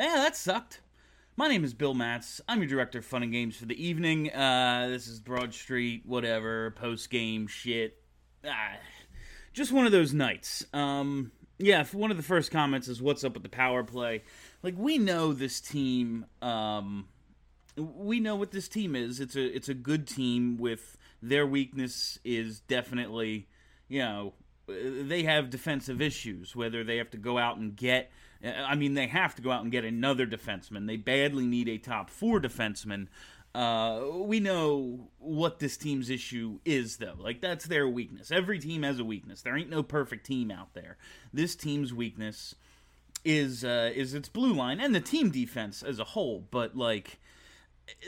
Yeah, that sucked. My name is Bill Matz. I'm your director of fun and games for the evening. Uh, this is Broad Street, whatever, post game shit. Ah, just one of those nights. Um, yeah, one of the first comments is what's up with the power play. Like we know this team. Um, we know what this team is. It's a it's a good team with their weakness is definitely, you know, they have defensive issues. Whether they have to go out and get, I mean, they have to go out and get another defenseman. They badly need a top four defenseman. Uh, we know what this team's issue is, though. Like that's their weakness. Every team has a weakness. There ain't no perfect team out there. This team's weakness is uh, is its blue line and the team defense as a whole. But like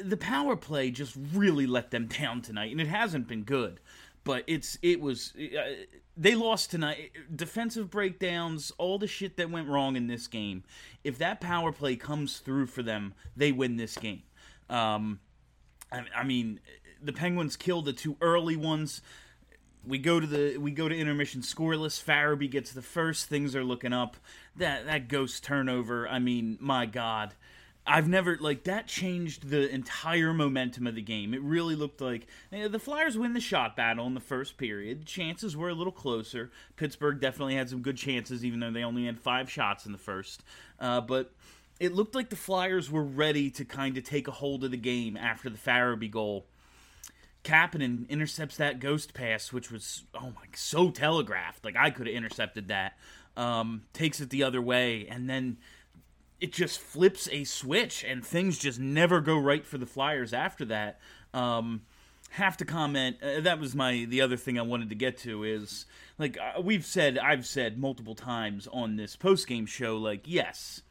the power play just really let them down tonight, and it hasn't been good. But it's it was uh, they lost tonight. Defensive breakdowns, all the shit that went wrong in this game. If that power play comes through for them, they win this game. Um, I, I mean, the Penguins killed the two early ones. We go to the we go to intermission scoreless. Farabee gets the first. Things are looking up. That that ghost turnover. I mean, my God. I've never like that changed the entire momentum of the game. It really looked like you know, the Flyers win the shot battle in the first period. Chances were a little closer. Pittsburgh definitely had some good chances, even though they only had five shots in the first. Uh, but it looked like the Flyers were ready to kind of take a hold of the game after the Farabee goal. Kapanen intercepts that ghost pass, which was oh my so telegraphed. Like I could have intercepted that. Um, takes it the other way, and then it just flips a switch, and things just never go right for the Flyers after that. Um, have to comment. Uh, that was my the other thing I wanted to get to is like uh, we've said, I've said multiple times on this post game show. Like yes,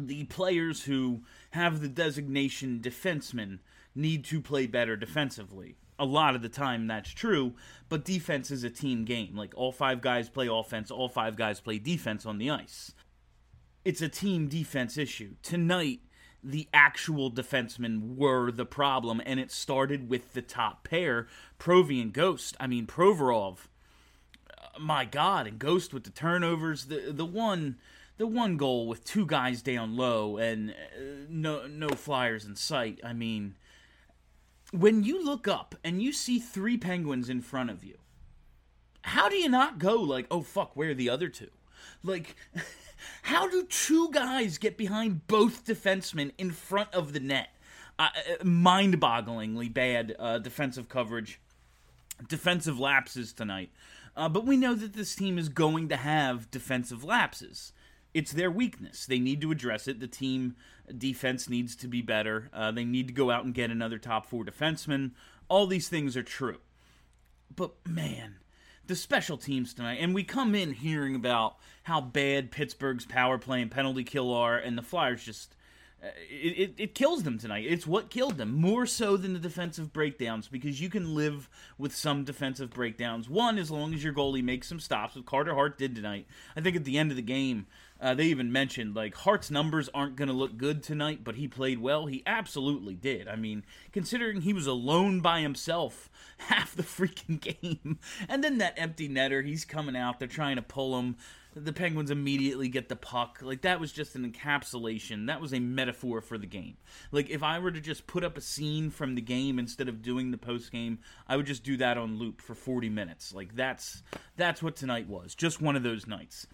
the players who have the designation defenseman need to play better defensively. A lot of the time that's true, but defense is a team game. Like all five guys play offense, all five guys play defense on the ice. It's a team defense issue. Tonight, the actual defensemen were the problem, and it started with the top pair, Provy and Ghost. I mean, Provorov, uh, my God, and Ghost with the turnovers. The the one the one goal with two guys down low and uh, no no flyers in sight. I mean, when you look up and you see three penguins in front of you, how do you not go like, "Oh fuck, where are the other two? Like how do two guys get behind both defensemen in front of the net? Uh, uh mind-bogglingly bad uh, defensive coverage, defensive lapses tonight. Uh, but we know that this team is going to have defensive lapses it's their weakness. They need to address it. The team defense needs to be better. Uh, they need to go out and get another top four defenseman. All these things are true. But man, the special teams tonight, and we come in hearing about how bad Pittsburgh's power play and penalty kill are, and the Flyers just uh, it, it, it, kills them tonight. It's what killed them more so than the defensive breakdowns because you can live with some defensive breakdowns. One, as long as your goalie makes some stops, what Carter Hart did tonight. I think at the end of the game, uh, they even mentioned like Hart's numbers aren't going to look good tonight, but he played well. He absolutely did. I mean, considering he was alone by himself half the freaking game, and then that empty netter, he's coming out. They're trying to pull him the Penguins immediately get the puck. Like that was just an encapsulation. That was a metaphor for the game. Like if I were to just put up a scene from the game instead of doing the post game, I would just do that on loop for 40 minutes. Like that's that's what tonight was. Just one of those nights.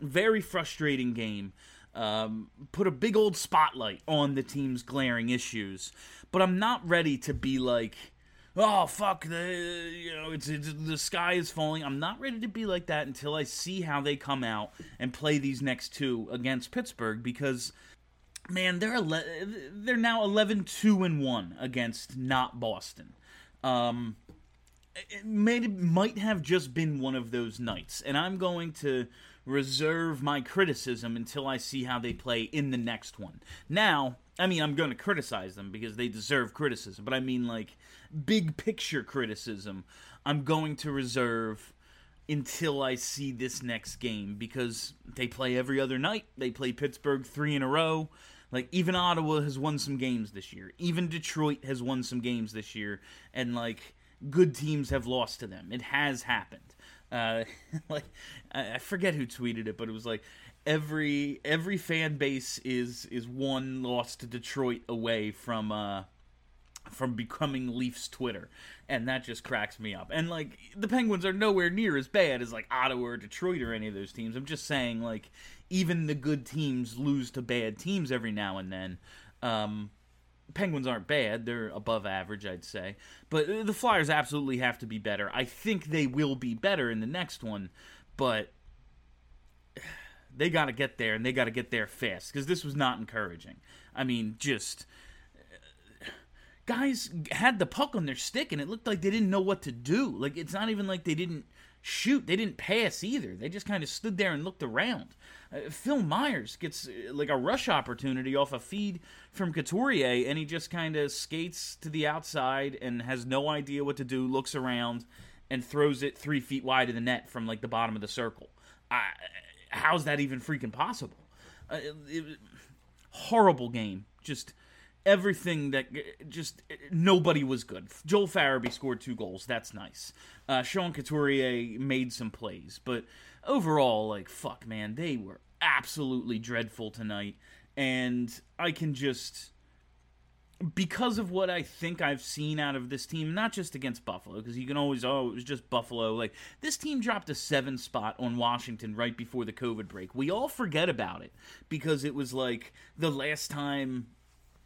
Very frustrating game. Um, put a big old spotlight on the team's glaring issues, but I'm not ready to be like oh fuck the you know it's, it's, the sky is falling. I'm not ready to be like that until i see how they come out and play these next two against pittsburgh because man they're ele- they're now 11 2 and 1 against not boston. Um it may, might have just been one of those nights. And i'm going to reserve my criticism until i see how they play in the next one now i mean i'm going to criticize them because they deserve criticism but i mean like big picture criticism, I'm going to reserve until I see this next game because they play every other night. They play Pittsburgh three in a row. Like even Ottawa has won some games this year. Even Detroit has won some games this year, and like good teams have lost to them. It has happened. Uh, like I forget who tweeted it, but it was like every every fan base is is one loss to Detroit away from uh from becoming Leafs Twitter, and that just cracks me up. And like the Penguins are nowhere near as bad as like Ottawa or Detroit or any of those teams. I'm just saying like even the good teams lose to bad teams every now and then. Um, Penguins aren't bad; they're above average, I'd say. But uh, the Flyers absolutely have to be better. I think they will be better in the next one, but they got to get there, and they got to get there fast because this was not encouraging. I mean, just guys had the puck on their stick and it looked like they didn't know what to do. Like it's not even like they didn't shoot, they didn't pass either. They just kind of stood there and looked around. Uh, Phil Myers gets uh, like a rush opportunity off a feed from Couturier and he just kind of skates to the outside and has no idea what to do, looks around and throws it three feet wide of the net from like the bottom of the circle. how's that even freaking possible? Uh, it, horrible game. Just everything that just nobody was good. Joel Farabee scored two goals. That's nice. Uh, Sean Couturier made some plays, but overall, like fuck, man, they were absolutely dreadful tonight, and I can just because of what I think I've seen out of this team, not just against Buffalo, because you can always, oh, it was just Buffalo. Like, this team dropped a seven spot on Washington right before the COVID break. We all forget about it because it was like the last time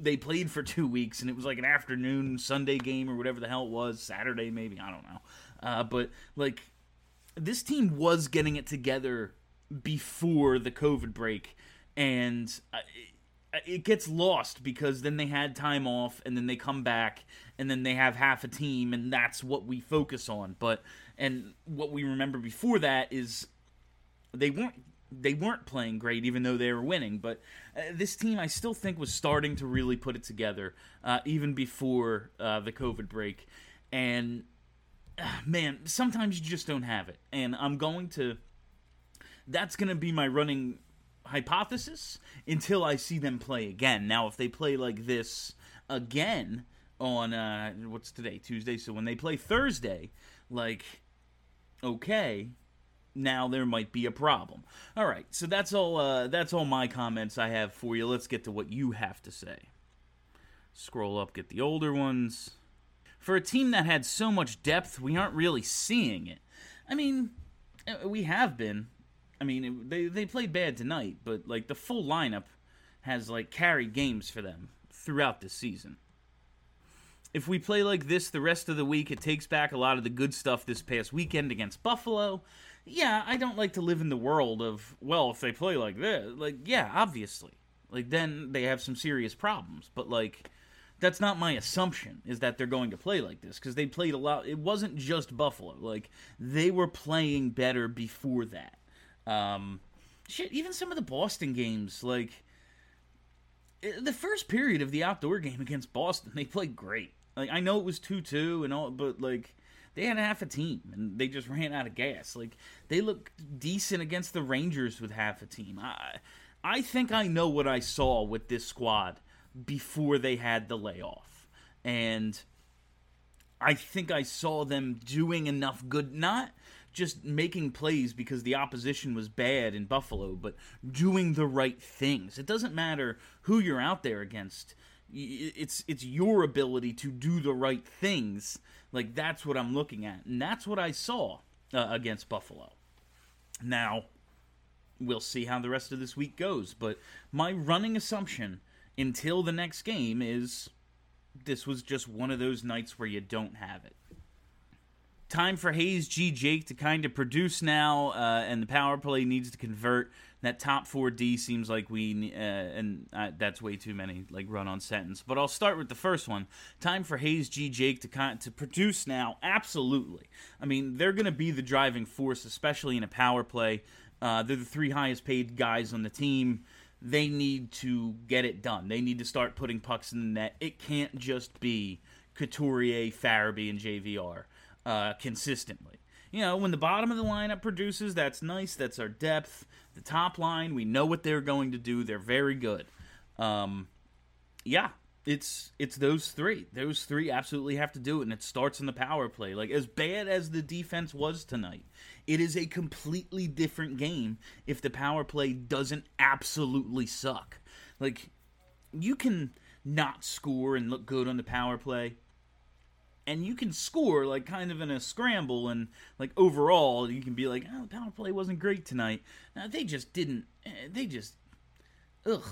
they played for two weeks and it was like an afternoon Sunday game or whatever the hell it was, Saturday maybe, I don't know. Uh, but like this team was getting it together before the COVID break, and uh, it, it gets lost because then they had time off and then they come back and then they have half a team and that's what we focus on. But and what we remember before that is they weren't they weren't playing great, even though they were winning. But uh, this team, I still think, was starting to really put it together, uh, even before uh, the COVID break. And uh, man, sometimes you just don't have it. And I'm going to. That's going to be my running hypothesis until I see them play again. Now, if they play like this again on uh, what's today, Tuesday, so when they play Thursday, like okay, now there might be a problem. All right, so that's all. Uh, that's all my comments I have for you. Let's get to what you have to say. Scroll up, get the older ones. For a team that had so much depth, we aren't really seeing it. I mean, uh, we have been. I mean, they they played bad tonight, but like the full lineup has like carried games for them throughout the season. If we play like this the rest of the week, it takes back a lot of the good stuff this past weekend against Buffalo yeah, I don't like to live in the world of, well, if they play like this, like, yeah, obviously. Like, then they have some serious problems. But, like, that's not my assumption, is that they're going to play like this, because they played a lot. It wasn't just Buffalo. Like, they were playing better before that. Um, shit, even some of the Boston games, like, eh, the first period of the outdoor game against Boston, they played great. Like, I know it was 2 2 and all, but, like, they had half a team and they just ran out of gas. Like they look decent against the Rangers with half a team. I I think I know what I saw with this squad before they had the layoff. And I think I saw them doing enough good not just making plays because the opposition was bad in Buffalo, but doing the right things. It doesn't matter who you're out there against. It's it's your ability to do the right things like that's what I'm looking at, and that's what I saw uh, against Buffalo. Now, we'll see how the rest of this week goes, but my running assumption until the next game is this was just one of those nights where you don't have it. Time for Hayes G. Jake to kind of produce now, uh, and the power play needs to convert that top four D seems like we uh, and uh, that's way too many like run on sentence. But I'll start with the first one. Time for Hayes G Jake to con- to produce now. Absolutely. I mean they're going to be the driving force, especially in a power play. Uh, they're the three highest paid guys on the team. They need to get it done. They need to start putting pucks in the net. It can't just be Couturier, Farabee, and JVR uh, consistently you know, when the bottom of the lineup produces, that's nice. That's our depth. The top line, we know what they're going to do. They're very good. Um, yeah, It's it's those three. Those three absolutely have to do it, and it starts in the power play. Like as bad as the defense was tonight, it is a completely different game if the power play doesn't absolutely suck. Like you can not score and look good on the power play, and you can score like kind of in a scramble and like overall you can be like, oh, the power play wasn't great tonight. Now they just didn't. eh, They just ugh.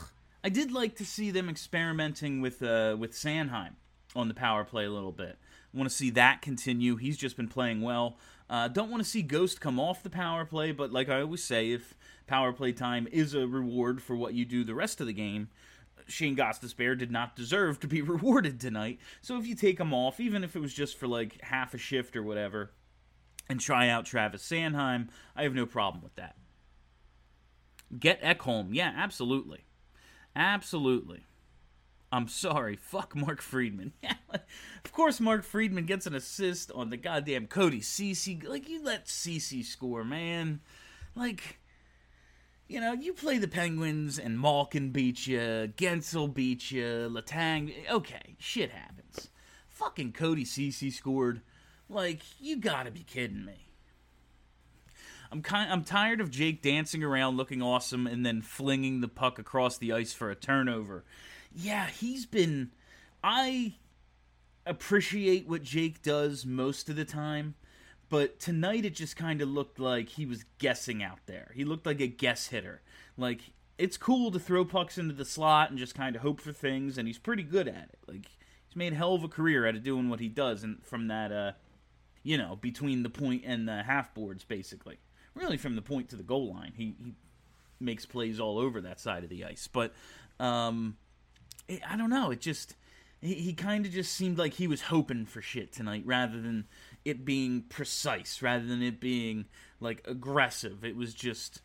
I did like to see them experimenting with uh, with Sanheim on the power play a little bit. I want to see that continue. He's just been playing well. Uh, don't want to see Ghost come off the power play, but like I always say, if power play time is a reward for what you do the rest of the game, Shane Gostisbehere did not deserve to be rewarded tonight. So if you take him off, even if it was just for like half a shift or whatever, and try out Travis Sanheim, I have no problem with that. Get Ekholm, yeah, absolutely. Absolutely. I'm sorry. Fuck Mark Friedman. of course, Mark Friedman gets an assist on the goddamn Cody Ceci. Like, you let Ceci score, man. Like, you know, you play the Penguins and Malkin beat you, Guentzel beat you, Letang. Okay, shit happens. Fucking Cody Ceci scored. Like, you gotta be kidding me. I'm kind. I'm tired of Jake dancing around, looking awesome, and then flinging the puck across the ice for a turnover. Yeah, he's been. I appreciate what Jake does most of the time, but tonight it just kind of looked like he was guessing out there. He looked like a guess hitter. Like it's cool to throw pucks into the slot and just kind of hope for things, and he's pretty good at it. Like he's made hell of a career out of doing what he does, and from that, uh, you know, between the point and the half boards, basically really from the point to the goal line. He he makes plays all over that side of the ice. But um, it, I don't know. It just he, he kind of just seemed like he was hoping for shit tonight, rather than it being precise, rather than it being like aggressive. It was just.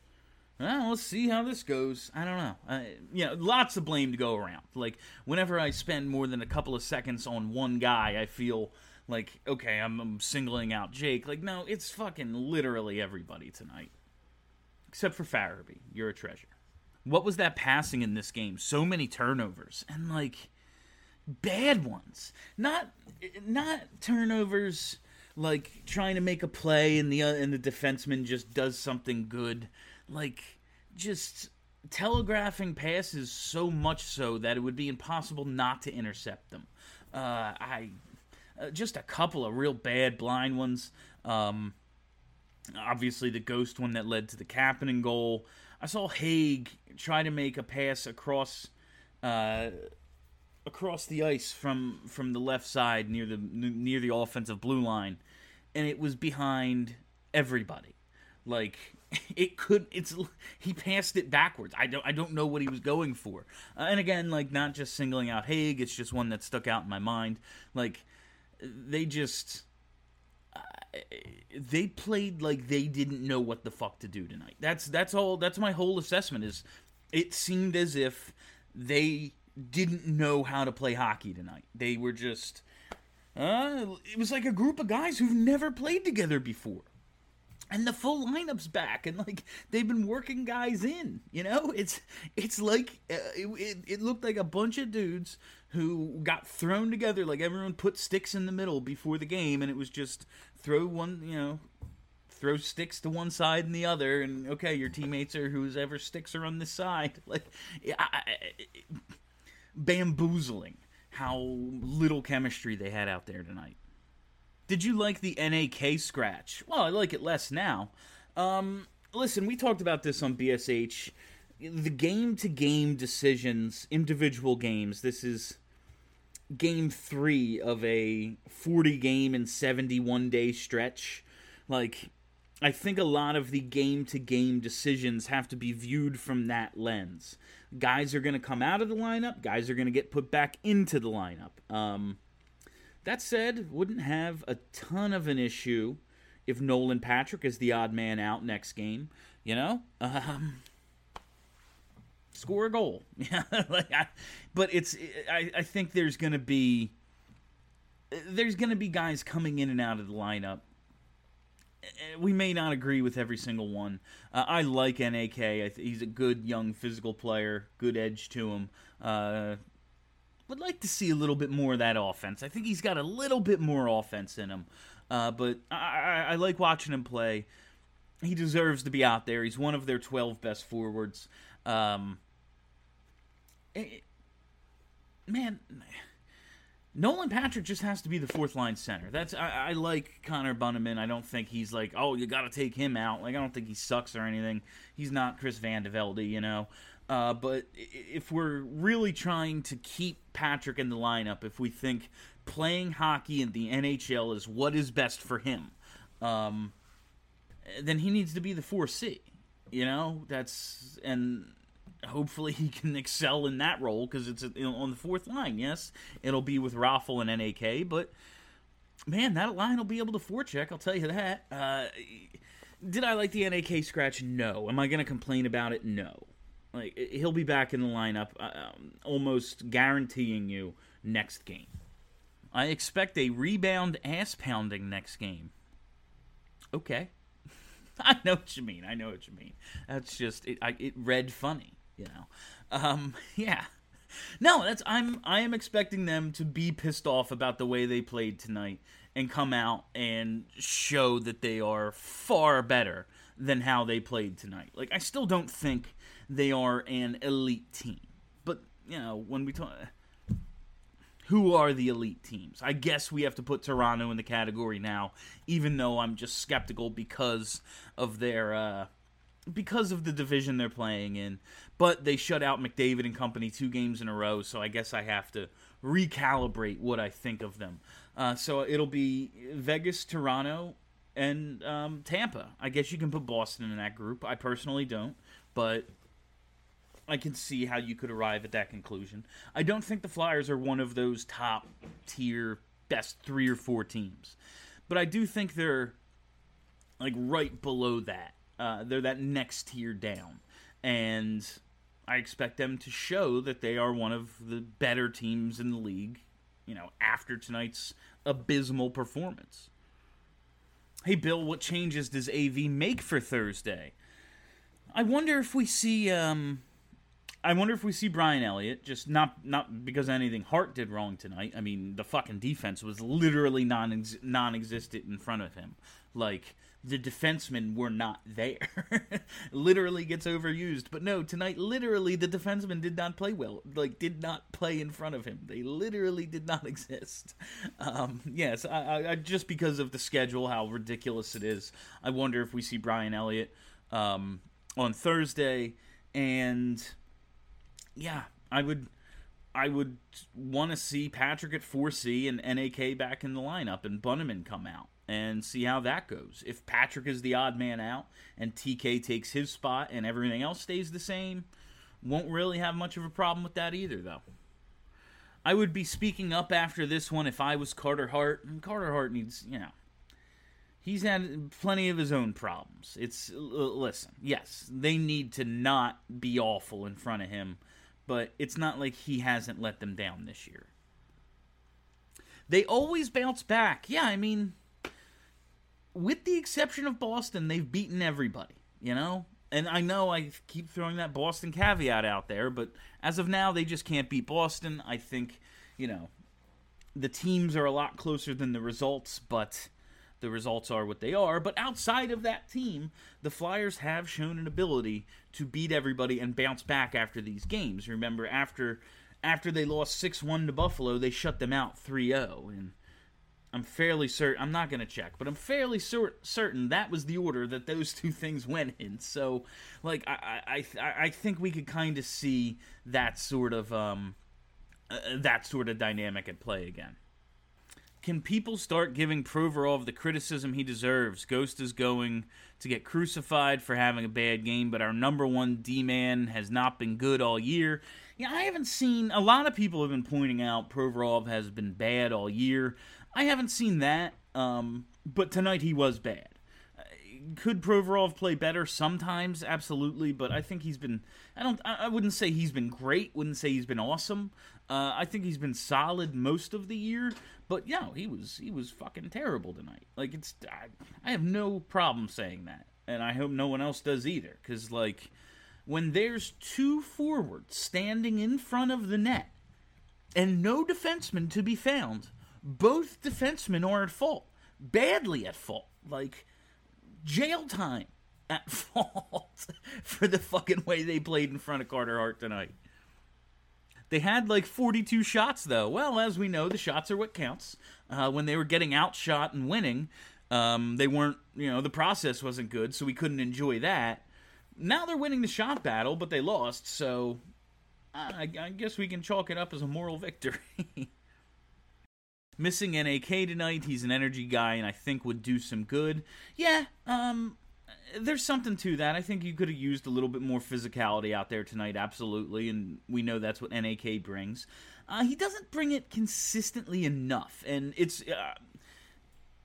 Well, let's see how this goes. I don't know. Uh, you know, lots of blame to go around. Like whenever I spend more than a couple of seconds on one guy, I feel like okay, I'm, I'm singling out Jake. Like no, it's fucking literally everybody tonight, except for Farabee. You're a treasure. What was that passing in this game? So many turnovers and like bad ones. Not not turnovers like trying to make a play and the uh, and the defenseman just does something good. Like just telegraphing passes so much so that it would be impossible not to intercept them. Uh, I uh, just a couple of real bad blind ones. Um, obviously, the ghost one that led to the Kapanen goal. I saw Haig try to make a pass across uh, across the ice from from the left side near the near the offensive blue line, and it was behind everybody. Like it could it's he passed it backwards. I don't I don't know what he was going for. Uh, and again, like not just singling out Haig, it's just one that stuck out in my mind. Like they just uh, they played like they didn't know what the fuck to do tonight. That's that's all. That's my whole assessment. Is it seemed as if they didn't know how to play hockey tonight. They were just. Uh, it was like a group of guys who've never played together before. And the full lineup's back and like they've been working guys in you know? It's it's like uh, it, it, looked like a bunch of dudes who got thrown together like everyone put sticks in the middle before the game and it was just throw one you know throw sticks to one side and the other and okay your teammates are whose ever sticks are on this side. Like I, I, bamboozling how little chemistry they had out there tonight did you like the NAK scratch? Well, I like it less now. Um, listen, we talked about this on BSH. The game to game decisions, individual games. This is game three of a 40 game and 71 day stretch. Like, I think a lot of the game to game decisions have to be viewed from that lens. Guys are going to come out of the lineup, guys are going to get put back into the lineup. Um, that said, wouldn't have a ton of an issue if Nolan Patrick is the odd man out next game. You know, um, score a goal. Like I, but it's I, I think there's gonna be there's gonna be guys coming in and out of the lineup. We may not agree with every single one. Uh, I like NAK. I th- he's a good young physical player, good edge to him. Uh, would like to see a little bit more of that offense. I think he's got a little bit more offense in him. Uh, but I, I, I, like watching him play. He deserves to be out there. He's one of their 12 best forwards. Um, it, eh, man, Nolan Patrick just has to be the fourth line center. That's I, I like Connor Bunnaman. I don't think he's like, oh, you got to take him out. Like I don't think he sucks or anything. He's not Chris VandeVelde, you know. Uh, but if we're really trying to keep Patrick in the lineup, if we think playing hockey in the NHL is what is best for him, um, then he needs to be the 4C. You know, that's and hopefully he can excel in that role because it's on the fourth line. Yes, it'll be with Raffl and NAK, but man, that line will be able to forecheck. I'll tell you that. Uh, did I like the NAK scratch? No. Am I going to complain about it? No. Like he'll be back in the lineup, uh, um, almost guaranteeing you next game. I expect a rebound ass pounding next game. Okay, I know what you mean. I know what you mean. That's just it. I, it read funny, you know. Um, yeah. No, that's I'm I am expecting them to be pissed off about the way they played tonight and come out and show that they are far better than how they played tonight. Like I still don't think they are an elite team. But, you know, when we talk who are the elite teams? I guess we have to put Toronto in the category now, even though I'm just skeptical because of their uh, because of the division they're playing in. But they shut out McDavid and company two games in a row, so I guess I have to recalibrate what I think of them. Uh, so it'll be Vegas, Toronto, and um, Tampa. I guess you can put Boston in that group. I personally don't, but I can see how you could arrive at that conclusion. I don't think the Flyers are one of those top tier best three or four teams, but I do think they're like right below that. Uh, they're that next tier down, and I expect them to show that they are one of the better teams in the league. You know, after tonight's abysmal performance. Hey, Bill, what changes does AV make for Thursday? I wonder if we see um, I wonder if we see Brian Elliott just not not because anything Hart did wrong tonight. I mean, the fucking defense was literally non non-existent in front of him. Like the defensemen were not there. literally gets overused, but no, tonight literally the defensemen did not play well. Like did not play in front of him. They literally did not exist. Um, yes, I, I, just because of the schedule, how ridiculous it is. I wonder if we see Brian Elliott um, on Thursday and yeah, I would I would want to see Patrick at 4C and NAK back in the lineup and Bunnaman come out and see how that goes. If Patrick is the odd man out and TK takes his spot and everything else stays the same, won't really have much of a problem with that either, though. I would be speaking up after this one if I was Carter Hart. And Carter Hart needs, you know, he's had plenty of his own problems. It's, listen, yes, they need to not be awful in front of him but it's not like he hasn't let them down this year. They always bounce back. Yeah, I mean, with the exception of Boston, they've beaten everybody, you know? And I know I keep throwing that Boston caveat out there, but as of now, they just can't beat Boston. I think, you know, the teams are a lot closer than the results, but the results are what they are. But outside of that team, the Flyers have shown an ability to beat everybody and bounce back after these games. Remember, after after they lost six one to Buffalo, they shut them out 3-0. and. I'm fairly certain. I'm not going to check, but I'm fairly cer- certain that was the order that those two things went in. So, like, I I I, I think we could kind of see that sort of um uh, that sort of dynamic at play again. Can people start giving Provorov the criticism he deserves? Ghost is going to get crucified for having a bad game, but our number one D man has not been good all year. Yeah, I haven't seen a lot of people have been pointing out Provorov has been bad all year. I haven't seen that, um, but tonight he was bad. Could Provorov play better sometimes? Absolutely, but I think he's been. I don't. I wouldn't say he's been great. Wouldn't say he's been awesome. Uh, I think he's been solid most of the year, but yeah, he was he was fucking terrible tonight. Like it's I, I have no problem saying that, and I hope no one else does either. Because like when there's two forwards standing in front of the net, and no defenseman to be found. Both defensemen are at fault, badly at fault. Like, jail time at fault for the fucking way they played in front of Carter Hart tonight. They had like 42 shots, though. Well, as we know, the shots are what counts. Uh, when they were getting outshot and winning, um, they weren't, you know, the process wasn't good, so we couldn't enjoy that. Now they're winning the shot battle, but they lost, so I, I guess we can chalk it up as a moral victory. Missing NAK tonight, he's an energy guy and I think would do some good. Yeah, um, there's something to that. I think you could have used a little bit more physicality out there tonight, absolutely, and we know that's what NAK brings. Uh, he doesn't bring it consistently enough, and it's. Uh,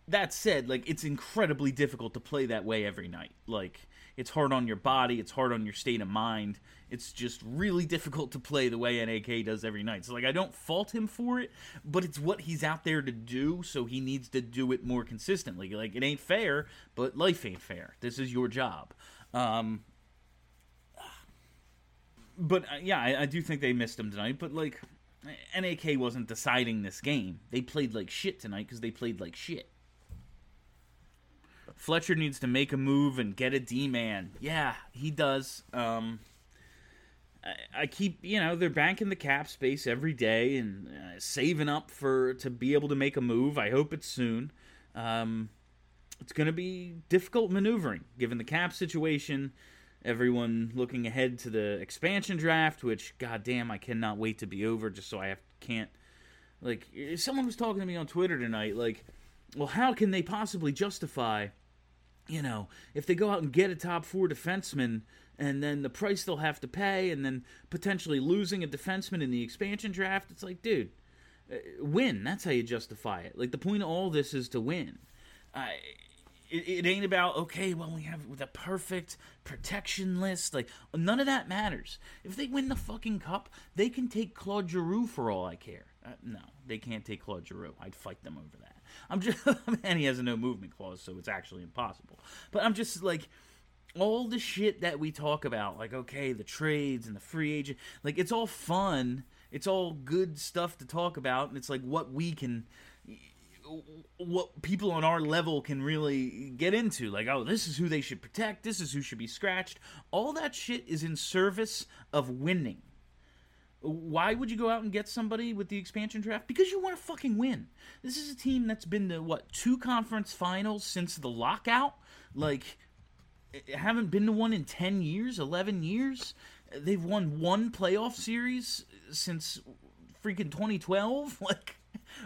that said, like it's incredibly difficult to play that way every night. Like it's hard on your body, it's hard on your state of mind. It's just really difficult to play the way NAK does every night. So like I don't fault him for it, but it's what he's out there to do, so he needs to do it more consistently. Like it ain't fair, but life ain't fair. This is your job. Um but uh, yeah, I, I do think they missed him tonight, but like NAK wasn't deciding this game. They played like shit tonight because they played like shit. Fletcher needs to make a move and get a D man. Yeah, he does. Um, I, I, keep, you know, they're banking the cap space every day and uh, saving up for to be able to make a move. I hope it's soon. Um, it's going to be difficult maneuvering given the cap situation. Everyone looking ahead to the expansion draft, which goddamn, I cannot wait to be over. Just so I have can't like someone was talking to me on Twitter tonight, like, well, how can they possibly justify you know, if they go out and get a top four defenseman and then the price they'll have to pay and then potentially losing a defenseman in the expansion draft, it's like, dude, uh, win. That's how you justify it. Like, the point of all this is to win. It, it ain't about okay. Well, we have the perfect protection list. Like none of that matters. If they win the fucking cup, they can take Claude Giroux for all I care. Uh, no, they can't take Claude Giroux. I'd fight them over that. I'm just, and he has a no movement clause, so it's actually impossible. But I'm just like, all the shit that we talk about, like, okay, the trades and the free agent, like, it's all fun. It's all good stuff to talk about. And it's like what we can, what people on our level can really get into. Like, oh, this is who they should protect. This is who should be scratched. All that shit is in service of winning. Why would you go out and get somebody with the expansion draft? Because you want to fucking win. This is a team that's been to what two conference finals since the lockout. Like, eh, haven't been to one in ten years, eleven years. They've won one playoff series since freaking 2012. Like,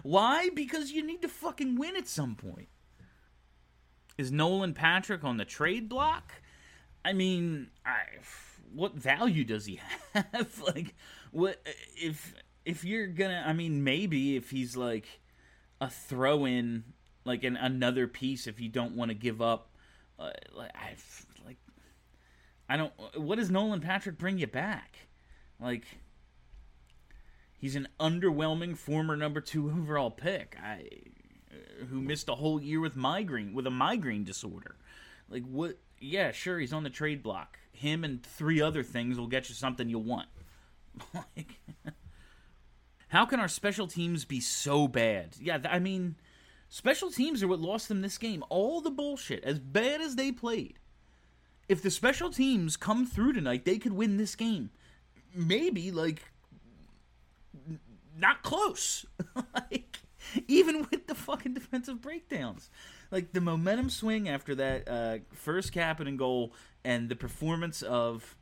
why? Because you need to fucking win at some point. Is Nolan Patrick on the trade block? I mean, I, what value does he have? like, what if if you're gonna? I mean, maybe if he's like a throw in, like an another piece, if you don't want to give up, uh, like I like, I don't. What does Nolan Patrick bring you back? Like, he's an underwhelming former number two overall pick. I who missed a whole year with migraine with a migraine disorder. Like what? Yeah, sure, he's on the trade block. Him and three other things will get you something you want. Like, how can our special teams be so bad? Yeah, I mean, special teams are what lost them this game. All the bullshit, as bad as they played. If the special teams come through tonight, they could win this game. Maybe, like, not close. like, even with the fucking defensive breakdowns. Like, the momentum swing after that uh, first Kapanen goal and the performance of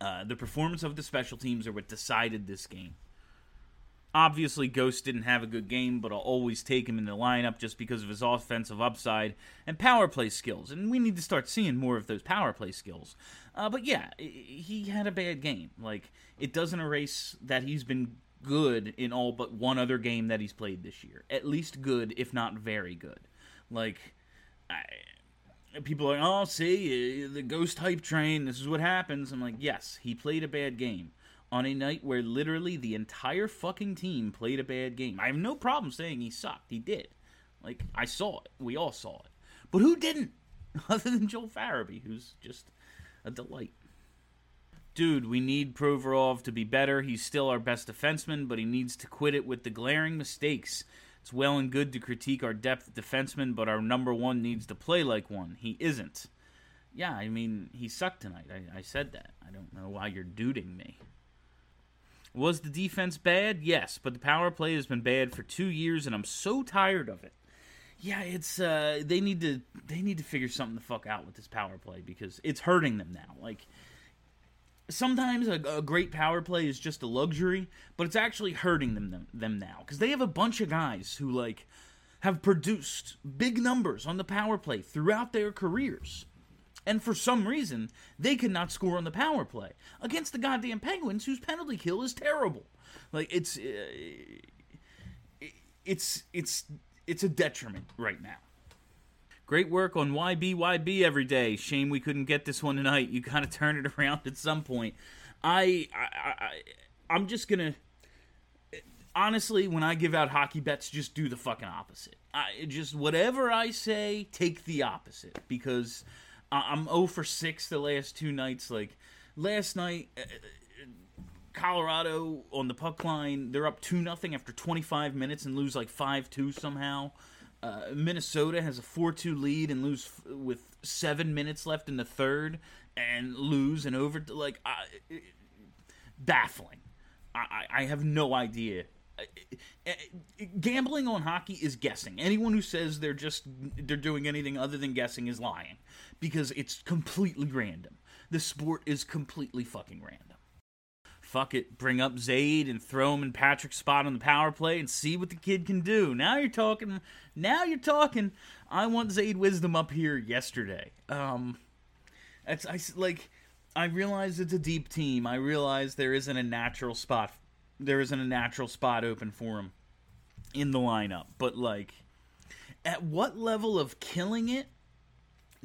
uh, the performance of the special teams are what decided this game. Obviously, Ghost didn't have a good game, but I'll always take him in the lineup just because of his offensive upside and power play skills. And we need to start seeing more of those power play skills. Uh, but yeah, he had a bad game. Like, it doesn't erase that he's been good in all but one other game that he's played this year. At least good, if not very good. Like, I, people are like, oh, see, uh, the ghost hype train, this is what happens. I'm like, yes, he played a bad game on a night where literally the entire fucking team played a bad game. I have no problem saying he sucked. He did. Like, I saw it. We all saw it. But who didn't? Other than Joel Farabee, who's just a delight. dude, we need Provorov to be better. He's still our best defenseman, but he needs to quit it with the glaring mistakes. It's well and good to critique our depth defenseman, but our number one needs to play like one. He isn't. Yeah, I mean, he sucked tonight. I, I said that. I don't know why you're duding me. Was the defense bad? Yes, but the power play has been bad for two years, and I'm so tired of it. Yeah, it's uh, they need to they need to figure something the fuck out with this power play because it's hurting them now. Like sometimes a, a, great power play is just a luxury, but it's actually hurting them them, them now because they have a bunch of guys who like have produced big numbers on the power play throughout their careers. And for some reason, they cannot score on the power play against the goddamn Penguins, whose penalty kill is terrible. Like it's uh, it's it's it's a detriment right now. Great work on YBYB every day. Shame we couldn't get this one tonight. You got to turn it around at some point. I, I, I I'm just gonna honestly, when I give out hockey bets, just do the fucking opposite. I just whatever I say, take the opposite because I'm 0 for six the last two nights. Like last night, uh, Colorado on the puck line, they're up two nothing after 25 minutes and lose like five two somehow. Uh, Minnesota has a 4 2 lead and lose f- with seven minutes left in the third and lose and over. Like, baffling. I, I have no idea. Gambling on hockey is guessing. Anyone who says they're just they're doing anything other than guessing is lying because it's completely random. The sport is completely fucking random fuck it, bring up Zayde and throw him in Patrick's spot on the power play and see what the kid can do. Now you're talking. Now you're talking. I want Zayde Wisdom up here yesterday. Um, it's I like. I realize it's a deep team. I realize there isn't a natural spot. There isn't a natural spot open for him in the lineup. But like, at what level of killing it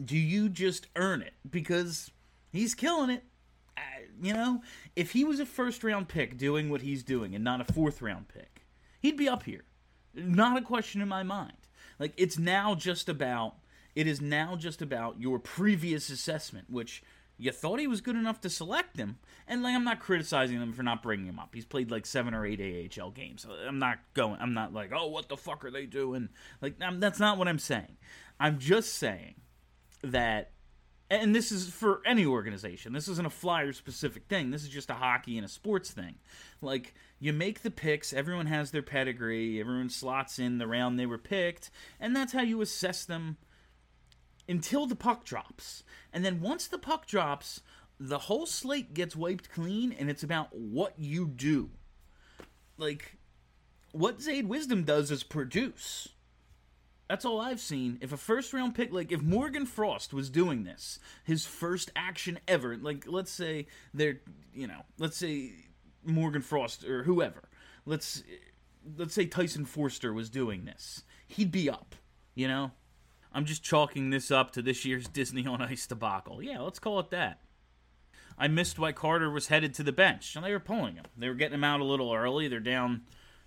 do you just earn it? Because he's killing it you know, if he was a first round pick doing what he's doing and not a fourth round pick, he'd be up here. Not a question in my mind. Like it's now just about it is now just about your previous assessment, which you thought he was good enough to select him. And like I'm not criticizing them for not bringing him up. He's played like seven or eight AHL games. I'm not going. I'm not like, oh, what the fuck are they doing? Like I'm, that's not what I'm saying. I'm just saying that and this is for any organization. This isn't a flyer specific thing. This is just a hockey and a sports thing. Like you make the picks, everyone has their pedigree, everyone slots in the round they were picked, and that's how you assess them until the puck drops. And then once the puck drops, the whole slate gets wiped clean and it's about what you do. Like what Zayde Wisdom does is produce. That's all I've seen. If a first round pick, like if Morgan Frost was doing this, his first action ever, like let's say they're, you know, let's say Morgan Frost or whoever, let's let's say Tyson Foerster was doing this, he'd be up, you know. I'm just chalking this up to this year's Disney on Ice debacle. Yeah, let's call it that. I missed why Carter was headed to the bench, and they were pulling him. They were getting him out a little early. They're down,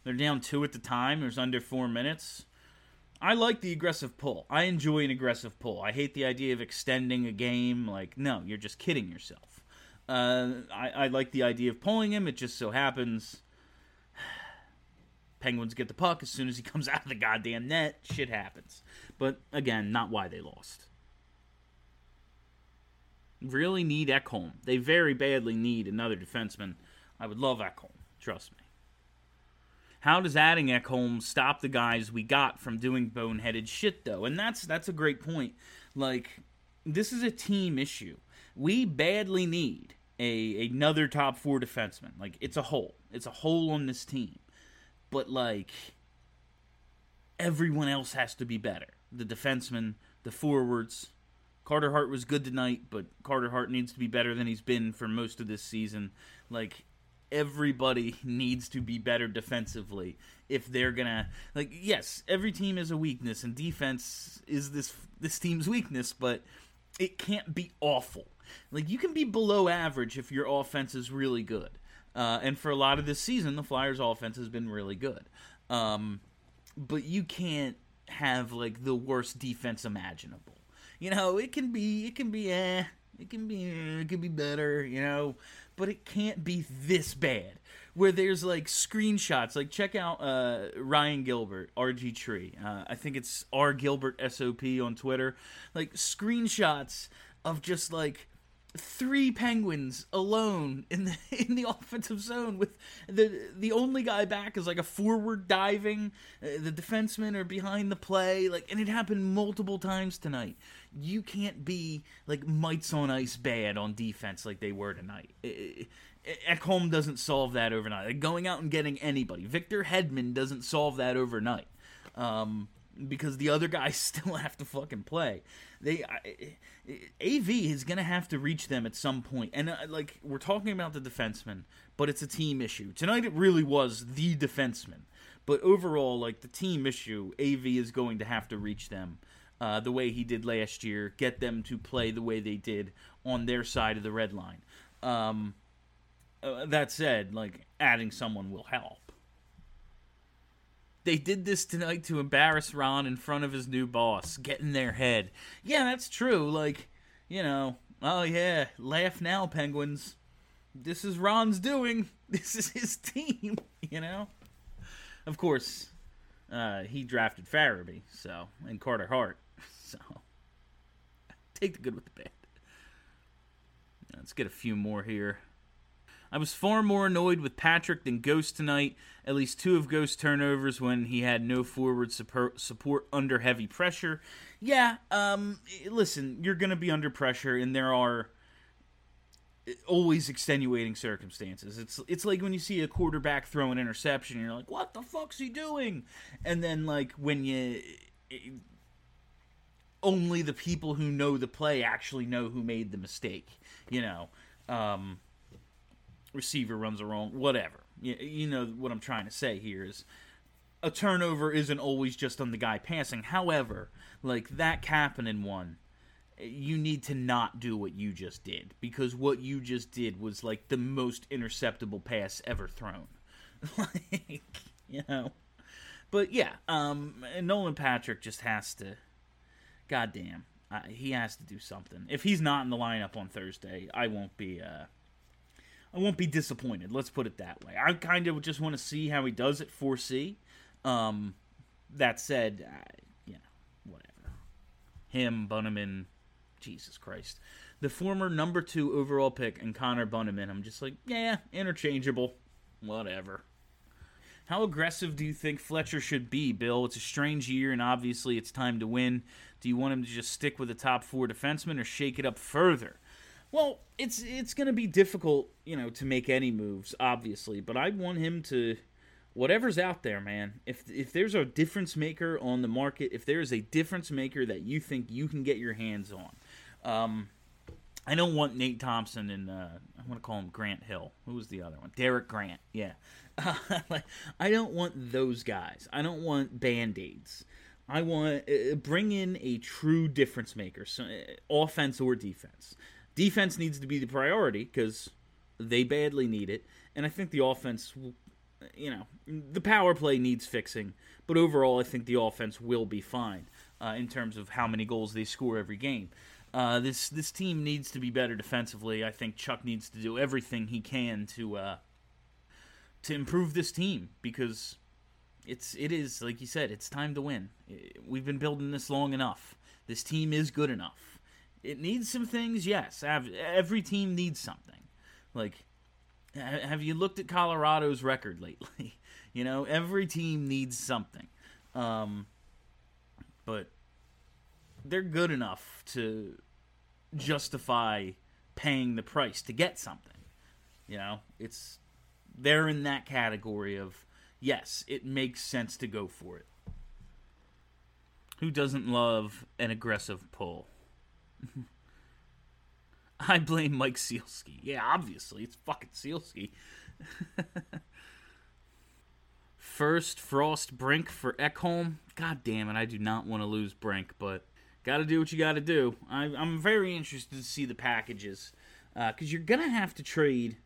they're down two at the time. There's under four minutes I like the aggressive pull. I enjoy an aggressive pull. I hate the idea of extending a game. Like, no, you're just kidding yourself. Uh, I, I like the idea of pulling him. It just so happens Penguins get the puck as soon as he comes out of the goddamn net. Shit happens. But again, not why they lost. Really need Ekholm. They very badly need another defenseman. I would love Ekholm. Trust me. How does adding Ekholm stop the guys we got from doing boneheaded shit though? And that's that's a great point. Like this is a team issue. We badly need a another top 4 defenseman. Like it's a hole. It's a hole on this team. But like everyone else has to be better. The defensemen, the forwards, Carter Hart was good tonight, but Carter Hart needs to be better than he's been for most of this season. Like everybody needs to be better defensively if they're gonna like yes every team has a weakness and defense is this this team's weakness but it can't be awful. Like you can be below average if your offense is really good. Uh, and for a lot of this season the flyers offense has been really good. Um, but you can't have like the worst defense imaginable. You know it can be it can be eh it can be it can be better you know but it can't be this bad. Where there's like screenshots, like check out uh, Ryan Gilbert, RG Tree. Uh, I think it's R Gilbert SOP on Twitter. Like screenshots of just like three penguins alone in the in the offensive zone with the the only guy back is like a forward diving uh, the defensemen are behind the play like and it happened multiple times tonight. You can't be like mites on ice bad on defense like they were tonight. Ekholm doesn't solve that overnight. Like going out and getting anybody. Victor Hedman doesn't solve that overnight. Um, because the other guys still have to fucking play. They AV is gonna have to reach them at some point. point, and uh, like we're talking about the defenseman, but it's a team issue tonight. It really was the defenseman, but overall, like the team issue, AV is going to have to reach them. Uh, the way he did last year, get them to play the way they did on their side of the red line. Um, uh, that said, like adding someone will help they did this tonight to embarrass Ron in front of his new boss, get in their head. Yeah, that's true. Like, you know, oh yeah, laugh now, Penguins. This is Ron's doing. This is his team, you know? Of course, uh, he drafted Farabee, so, and Carter Hart, so. Take the good with the bad. Let's get a few more here. I was far more annoyed with Patrick than Ghost tonight. At least two of Ghost's turnovers when he had no forward support, under heavy pressure. Yeah, um, listen, you're going to be under pressure, and there are always extenuating circumstances. It's it's like when you see a quarterback throw an interception, you're like, "What the fuck's he doing?" And then like when you only the people who know the play actually know who made the mistake, you know. Um, receiver runs a wrong, whatever. You, you know what I'm trying to say here is a turnover isn't always just on the guy passing. However, like that Kapanen one, you need to not do what you just did because what you just did was like the most interceptable pass ever thrown. like, you know. But yeah, um, Nolan Patrick just has to. Goddamn, uh, he has to do something. If he's not in the lineup on Thursday, I won't be. Uh, I won't be disappointed. Let's put it that way. I kind of just want to see how he does at 4C. Um, that said, uh, you know, whatever. Him, Bunnaman, Jesus Christ. The former number two overall pick and Connor Bunnaman, I'm just like, yeah, interchangeable. Whatever. How aggressive do you think Fletcher should be, Bill? It's a strange year, and obviously it's time to win. Do you want him to just stick with the top four defensemen or shake it up further? Well, it's it's going to be difficult, you know, to make any moves, obviously. But I want him to, whatever's out there, man. If if there's a difference maker on the market, if there is a difference maker that you think you can get your hands on, um, I don't want Nate Thompson and uh, I want to call him Grant Hill. Who was the other one? Derek Grant. Yeah, I don't want those guys. I don't want band aids. I want uh, bring in a true difference maker, so, uh, offense or defense defense needs to be the priority because they badly need it. And I think the offense, you know, the power play needs fixing. But overall, I think the offense will be fine uh, in terms of how many goals they score every game. Uh, this this team needs to be better defensively. I think Chuck needs to do everything he can to uh, to improve this team because it's it is like you said, it's time to win. We've been building this long enough. This team is good enough. It needs some things, yes. Every team needs something. Like, have you looked at Colorado's record lately? you know, every team needs something. Um, but they're good enough to justify paying the price to get something. You know, it's they're in that category of yes, it makes sense to go for it. Who doesn't love an aggressive pull? I blame Mike Sielski. Yeah, obviously, it's fucking Sielski. First, Frost Brink for Ekholm. God damn it, I do not want to lose Brink, but got to do what you got to do. I, am very interested to see the packages because uh, you're going to have to trade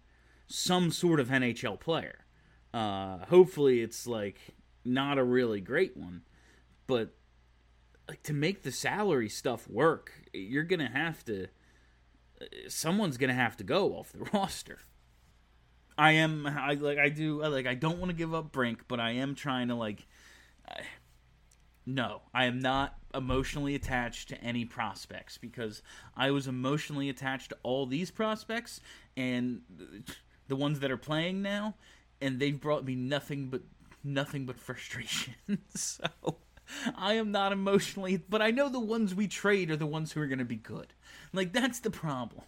some sort of NHL player. Uh, hopefully, it's like not a really great one, but like to make the salary stuff work, you're gonna have to. Uh, someone's gonna have to go off the roster. I am I like I do like I don't want to give up Brink, but I am trying to like I, no, I am not emotionally attached to any prospects because I was emotionally attached to all these prospects and the ones that are playing now and they've brought me nothing but nothing but frustration. so I am not emotionally, but I know the ones we trade are the ones who are going to be good. Like that's the problem.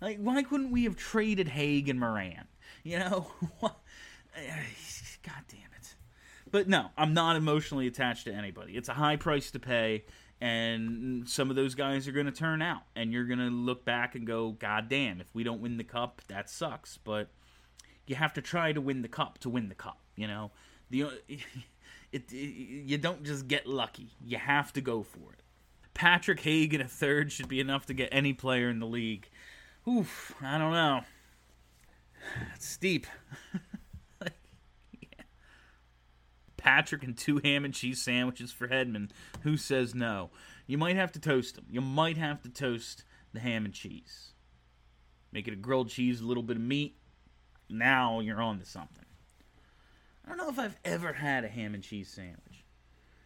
Like why couldn't we have traded Hagg and Morin? You know, God damn it. But no, I'm not emotionally attached to anybody. It's a high price to pay, and some of those guys are going to turn out, and you're going to look back and go, God damn, if we don't win the cup, that sucks. But you have to try to win the cup to win the cup. You know, the it, it, you don't just get lucky. You have to go for it. Patrick Hagg in a third should be enough to get any player in the league. Oof, I don't know. It's steep. Patrick and two ham and cheese sandwiches for Hedman. Who says no? You might have to toast them. You might have to toast the ham and cheese. Make it a grilled cheese, a little bit of meat. Now you're on to something. I don't know if I've ever had a ham and cheese sandwich.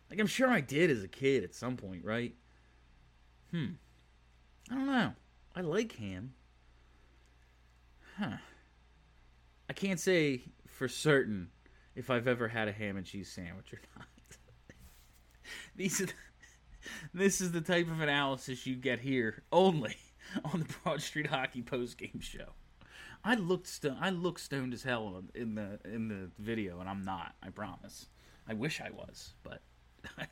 Like I'm sure I did as a kid at some point, right? Hmm. I don't know. I like ham. Huh. I can't say for certain if I've ever had a ham and cheese sandwich or not. These are the, this is the type of analysis you get here only on the Broad Street Hockey post game show. I looked st- I look stoned as hell in the in the video, and I'm not. I promise. I wish I was, but.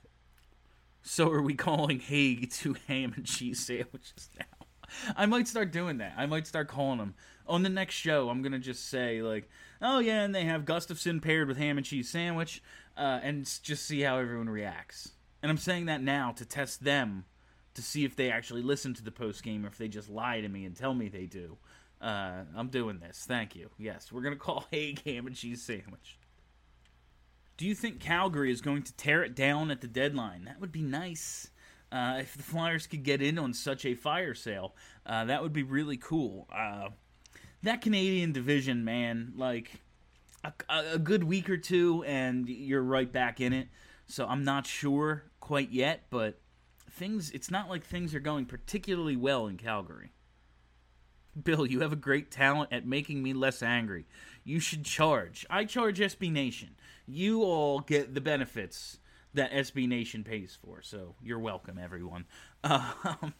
so are we calling Hagg two ham and cheese sandwiches now? I might start doing that. I might start calling them on the next show. I'm gonna just say like, oh yeah, and they have Gustafsson paired with ham and cheese sandwich, uh, and just see how everyone reacts. And I'm saying that now to test them to see if they actually listen to the post game or if they just lie to me and tell me they do. Uh, I'm doing this. Thank you. Yes, we're gonna call Hagg ham and cheese sandwich. Do you think Calgary is going to tear it down at the deadline? That would be nice. Uh, if the Flyers could get in on such a fire sale, uh, that would be really cool. Uh, that Canadian division, man, like a, a, good week or two, and you're right back in it. So I'm not sure quite yet, but things. It's not like things are going particularly well in Calgary. Bill, you have a great talent at making me less angry. You should charge. I charge SB Nation. You all get the benefits that SB Nation pays for. So you're welcome, everyone. Um,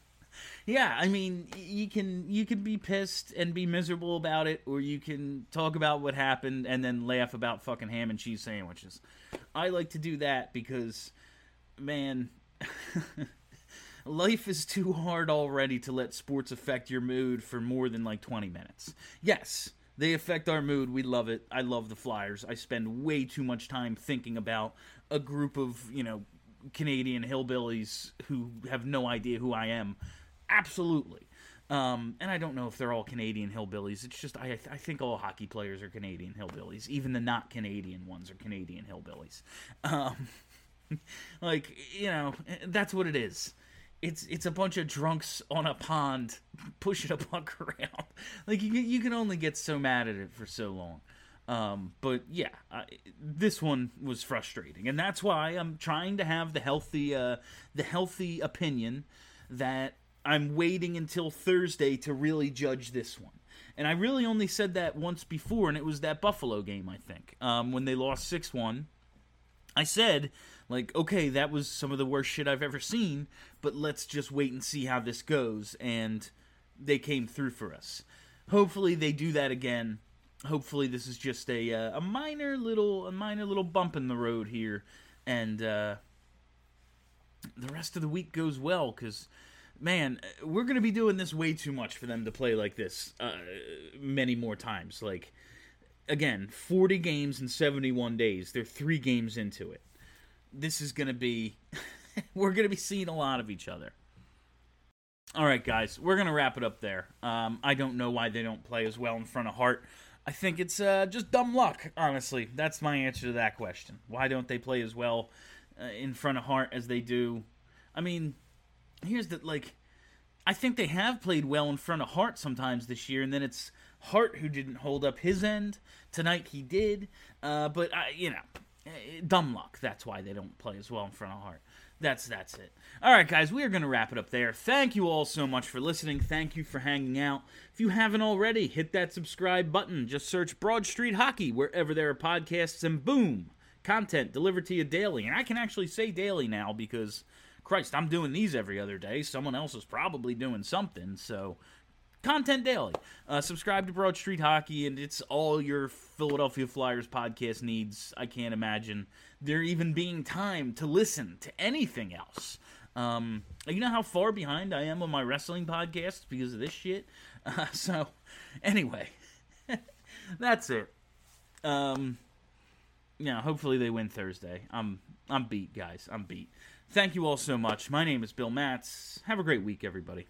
yeah, I mean, you can you can be pissed and be miserable about it, or you can talk about what happened and then laugh about fucking ham and cheese sandwiches. I like to do that because, man. life is too hard already to let sports affect your mood for more than like 20 minutes. Yes, they affect our mood. We love it. I love the Flyers. I spend way too much time thinking about a group of, you know, Canadian hillbillies who have no idea who I am. Absolutely. Um, and I don't know if they're all Canadian hillbillies. It's just I, I think all hockey players are Canadian hillbillies. Even the not Canadian ones are Canadian hillbillies. Um, like you know, that's what it is it's it's a bunch of drunks on a pond pushing a puck around. Like you you can only get so mad at it for so long. Um, but yeah, I, this one was frustrating, and that's why I'm trying to have the healthy uh, the healthy opinion that I'm waiting until Thursday to really judge this one. And I really only said that once before, and it was that Buffalo game, I think, um, when they lost six one. I said like, okay, that was some of the worst shit I've ever seen, but let's just wait and see how this goes. And they came through for us. Hopefully, they do that again. Hopefully, this is just a uh, a minor little a minor little bump in the road here, and uh, the rest of the week goes well because man, we're going to be doing this way too much for them to play like this uh, many more times. Like, again, 40 games in 71 days. They're three games into it this is going to be we're going to be seeing a lot of each other. All right, guys, we're going to wrap it up there. Um, I don't know why they don't play as well in front of Hart. I think it's uh, just dumb luck, honestly. That's my answer to that question. Why don't they play as well uh, in front of Hart as they do? I mean, here's the like. I think they have played well in front of Hart sometimes this year, and then it's Hart, who didn't hold up his end tonight, he did. Uh, but I, you know, Eh, dumb luck. That's why they don't play as well in front of Hart. That's that's it. All right, guys, we are going to wrap it up there. Thank you all so much for listening. Thank you for hanging out. If you haven't already, hit that subscribe button. Just search Broad Street Hockey wherever there are podcasts, and boom, content delivered to you daily. And I can actually say daily now because, Christ, I'm doing these every other day. Someone else is probably doing something. So content daily. Uh, subscribe to Broad Street Hockey, and it's all your Philadelphia Flyers podcast needs. I can't imagine there even being time to listen to anything else. Um, you know how far behind I am on my wrestling podcast because of this shit. Uh, so, anyway, that's it. Um, yeah, hopefully they win Thursday. I'm I'm beat, guys. I'm beat. Thank you all so much. My name is Bill Matz. Have a great week, everybody.